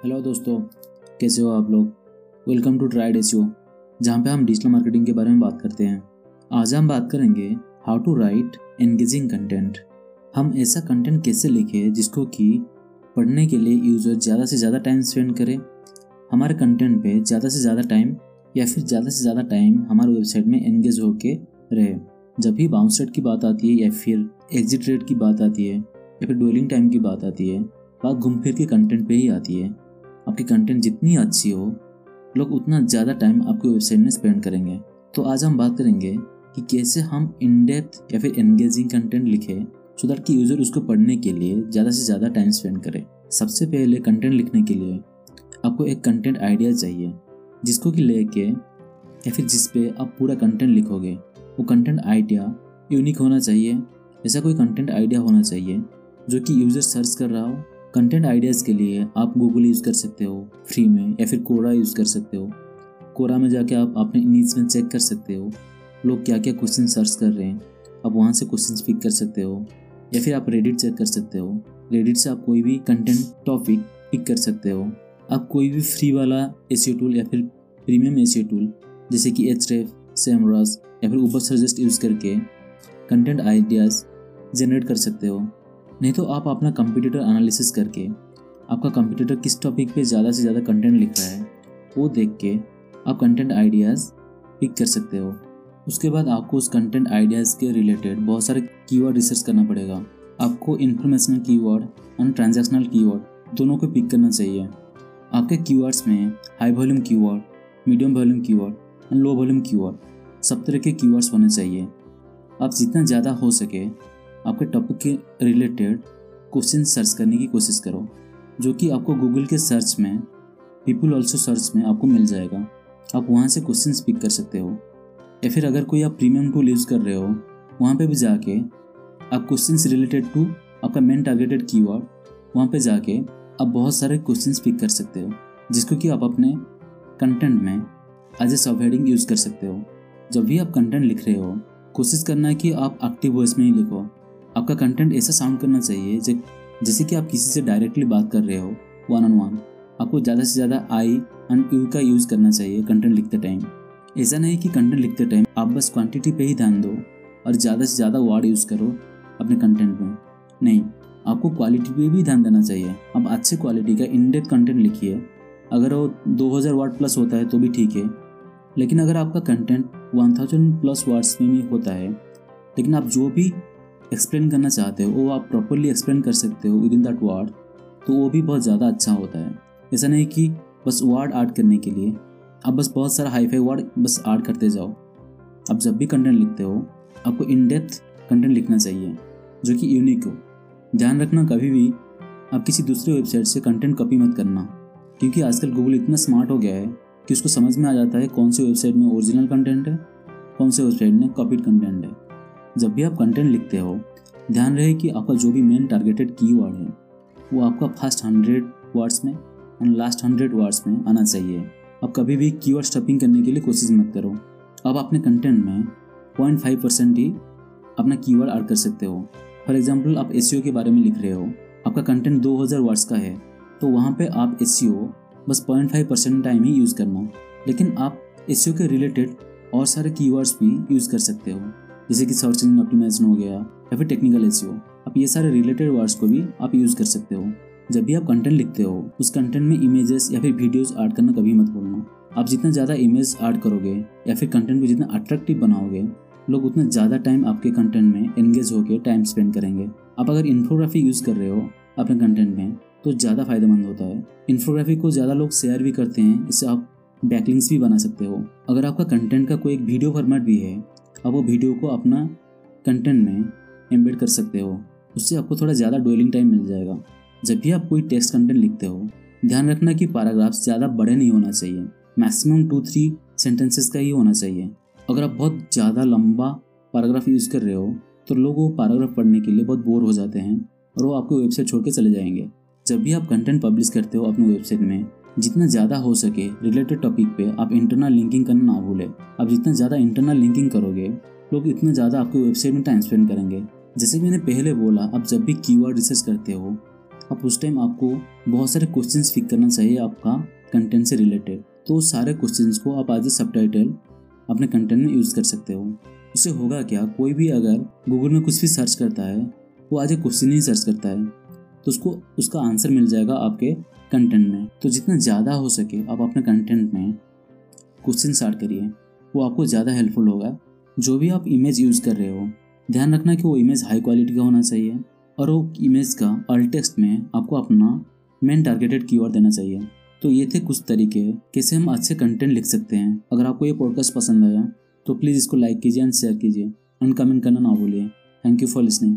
Hello दोस्तों, कैसे हो आप लोग? Welcome to tried S U जहाँ पे हम डिजिटल मार्केटिंग के बारे में बात करते हैं। आज हम बात करेंगे how to write engaging content हम ऐसा कंटेंट कैसे लिखें जिसको कि पढ़ने के लिए यूज़र ज़्यादा से ज़्यादा टाइम स्पेंड करे, हमारे कंटेंट पे ज़्यादा से ज़्यादा टाइम या फिर ज़्यादा से ज़्यादा टाइम हमारे वेबसाइट में एंगेज होके रहे। जब भी बाउंस रेट की बात आती है या फिर एग्जिट रेट की बात आती है या फिर डोलिंग टाइम की बात आती है, बात घूम फिर के कंटेंट पे ही आती है। आपकी कंटेंट जितनी अच्छी हो, लोग उतना ज़्यादा टाइम आपके वेबसाइट में स्पेंड करेंगे। तो आज हम बात करेंगे कि कैसे हम इन डेप्थ या फिर एंगेजिंग कंटेंट लिखें सो दैट कि यूज़र उसको पढ़ने के लिए ज़्यादा से ज़्यादा टाइम स्पेंड करे। सबसे पहले कंटेंट लिखने के लिए आपको एक कंटेंट आइडिया चाहिए, जिसको कि लेके या फिर जिस पे आप पूरा कंटेंट लिखोगे, वो कंटेंट आइडिया यूनिक होना चाहिए। ऐसा कोई कंटेंट आइडिया होना चाहिए, जो कि यूज़र सर्च कर रहा हो कंटेंट आइडियाज़ के लिए आप गूगल यूज़ कर सकते हो फ्री में, या फिर कोरा यूज़ कर सकते हो। कोरा में जाके आप अपने नीड्स में चेक कर सकते हो। लोग क्या क्या क्वेश्चन सर्च कर रहे हैं, आप वहाँ से क्वेश्चन पिक कर सकते हो, या फिर आप रेडिट चेक कर सकते हो। रेडिट से आप कोई भी कंटेंट टॉपिक पिक कर सकते हो। आप कोई भी फ्री वाला ए टूल या फिर प्रीमियम ए टूल जैसे कि एच रेफ सेमरास या फिर ऊपर सजेस्ट यूज़ करके कंटेंट आइडियाज़ जनरेट कर सकते हो। नहीं तो आप अपना कंप्यूटर एनालिसिस करके आपका कंप्यूटर किस टॉपिक पे ज़्यादा से ज़्यादा कंटेंट लिख रहा है, वो देख के आप कंटेंट आइडियाज़ पिक कर सकते हो। उसके बाद आपको उस कंटेंट आइडियाज़ के रिलेटेड बहुत सारे कीवर्ड रिसर्च करना पड़ेगा। आपको informational keyword and transactional keyword दोनों को पिक करना चाहिए। आपके कीवर्ड्स में high volume keyword medium volume keyword and low volume keyword सब तरह के कीवर्ड्स होने चाहिए। आप जितना ज़्यादा हो सके आपके टॉपिक के रिलेटेड क्वेश्चन सर्च करने की कोशिश करो, जो कि आपको गूगल के सर्च में पीपल ऑल्सो सर्च में आपको मिल जाएगा। आप वहाँ से क्वेश्चन पिक कर सकते हो। या फिर अगर कोई आप प्रीमियम टूल यूज़ कर रहे हो, वहाँ पे भी जाके आप क्वेश्चन रिलेटेड टू आपका मेन टारगेटेड कीवर्ड वहाँ पे जाके आप बहुत सारे क्वेश्चन पिक कर सकते हो, जिसको कि आप अपने कंटेंट में एज ए सब हेडिंग यूज़ कर सकते हो। जब भी आप कंटेंट लिख रहे हो, कोशिश करना है कि आप एक्टिव वॉइस में ही लिखो। आपका कंटेंट ऐसा साउंड करना चाहिए जैसे कि आप किसी से डायरेक्टली बात कर रहे हो वन ऑन वन आपको ज़्यादा से ज़्यादा आई एंड यू का यूज़ करना चाहिए कंटेंट लिखते टाइम ऐसा नहीं कि कंटेंट लिखते टाइम आप बस क्वांटिटी पे ही ध्यान दो और ज़्यादा से ज़्यादा वर्ड यूज़ करो अपने कंटेंट में। नहीं, आपको क्वालिटी पे भी ध्यान देना चाहिए। आप अच्छे क्वालिटी का इनडेप कंटेंट लिखिए। अगर वो 2000 वर्ड प्लस होता है तो भी ठीक है। लेकिन अगर आपका कंटेंट 1000 प्लस वर्ड्स में भी होता है, लेकिन आप जो भी एक्सप्लेन करना चाहते हो, वो आप प्रॉपरली एक्सप्लेन कर सकते हो विद इन दैट वर्ड तो वो भी बहुत ज़्यादा अच्छा होता है। ऐसा नहीं कि बस वर्ड ऐड करने के लिए, आप बस बहुत सारा हाई फाई वर्ड बस ऐड करते जाओ। आप जब भी कंटेंट लिखते हो, आपको इन डेप्थ कंटेंट लिखना चाहिए, जो कि यूनिक हो। ध्यान रखना कभी भी आप किसी दूसरे वेबसाइट से कंटेंट कॉपी मत करना, क्योंकि आजकल गूगल इतना स्मार्ट हो गया है कि उसको समझ में आ जाता है कौन सी वेबसाइट में ओरिजिनल कंटेंट है, कौन से वेबसाइट में कॉपीड कंटेंट है। जब भी आप कंटेंट लिखते हो, ध्यान रहे कि आपका जो भी मेन टारगेटेड कीवर्ड है, वो आपका फ़र्स्ट हंड्रेड वर्ड्स में एंड लास्ट हंड्रेड वर्ड्स में आना चाहिए। अब कभी भी कीवर्ड स्टपिंग करने के लिए कोशिश मत करो। अब अपने कंटेंट में पॉइंट फाइव परसेंट ही अपना कीवर्ड ऐड कर सकते हो। फॉर एग्ज़ाम्पल आप एस के बारे में लिख रहे हो। आपका कंटेंट दो हज़ार वर्ड्स का है तो वहाँ पे आप एस बस पॉइंट फाइव परसेंट टाइम ही यूज़ करना। लेकिन आप एस के रिलेटेड और सारे कीवर्ड्स भी यूज़ कर सकते हो। जैसे कि सर्च इंजन ऑप्टिमाइजेशन हो गया या फिर टेक्निकल एस आप ये सारे रिलेटेड वर्ड्स को भी आप यूज़ कर सकते हो। जब भी आप कंटेंट लिखते हो, उस कंटेंट में इमेजेस या फिर वीडियोस ऐड करना कभी मत भूलना। आप जितना ज़्यादा इमेज ऐड करोगे या फिर कंटेंट को जितना अट्रैक्टिव बनाओगे, लोग उतना ज़्यादा टाइम आपके कंटेंट में एंगेज होकर टाइम स्पेंड करेंगे। आप अगर इन्फोग्राफी यूज़ कर रहे हो अपने कंटेंट में तो ज़्यादा फ़ायदेमंद होता है। इन्फोग्राफी को ज़्यादा लोग शेयर भी करते हैं, इससे आप बैकलिंग्स भी बना सकते हो। अगर आपका कंटेंट का कोई एक वीडियो फॉर्मेट भी है आप वो वीडियो को अपना कंटेंट में एम्बेड कर सकते हो। उससे आपको थोड़ा ज़्यादा डोलिंग टाइम मिल जाएगा। जब भी आप कोई टेक्स्ट कंटेंट लिखते हो, ध्यान रखना कि पैराग्राफ्स ज़्यादा बड़े नहीं होना चाहिए। मैक्सिमम टू थ्री सेंटेंसेस का ही होना चाहिए। अगर आप बहुत ज़्यादा लंबा पैराग्राफ यूज़ कर रहे हो तो लोग वो पैराग्राफ पढ़ने के लिए बहुत बोर हो जाते हैं और वो आपको वेबसाइट छोड़ के चले जाएँगे। जब भी आप कंटेंट पब्लिश करते हो अपनी वेबसाइट में जितना ज़्यादा हो सके रिलेटेड टॉपिक पे आप इंटरनल लिंकिंग करना ना भूलें। आप जितना ज़्यादा इंटरनल लिंकिंग करोगे, लोग इतना ज़्यादा आपकी वेबसाइट में टाइम स्पेंड करेंगे। जैसे मैंने पहले बोला, आप जब भी कीवर्ड रिसर्च करते हो अब उस टाइम आपको बहुत सारे क्वेश्चन पिक करना चाहिए आपका कंटेंट से रिलेटेड तो उस सारे क्वेश्चन को आप आज सब अपने कंटेंट में यूज़ कर सकते हो। उससे होगा क्या? कोई भी अगर गूगल में कुछ भी सर्च करता है, वो आज एक क्वेश्चन ही सर्च करता है। तो उसको, उसका आंसर मिल जाएगा आपके कंटेंट में। तो जितना ज़्यादा हो सके आप अपने कंटेंट में क्वेश्चन स्टार्ट करिए। वो आपको ज़्यादा हेल्पफुल होगा। जो भी आप इमेज यूज़ कर रहे हो, ध्यान रखना कि वो इमेज हाई क्वालिटी का होना चाहिए और वो इमेज का अल्ट टेक्स्ट में आपको अपना मेन टारगेटेड कीवर्ड देना चाहिए। तो ये थे कुछ तरीके कैसे हम अच्छे कंटेंट लिख सकते हैं। अगर आपको ये पॉडकास्ट पसंद आया तो प्लीज़ इसको लाइक कीजिए एंड शेयर कीजिए। एंड कमेंट करना ना भूलिए। Thank you for listening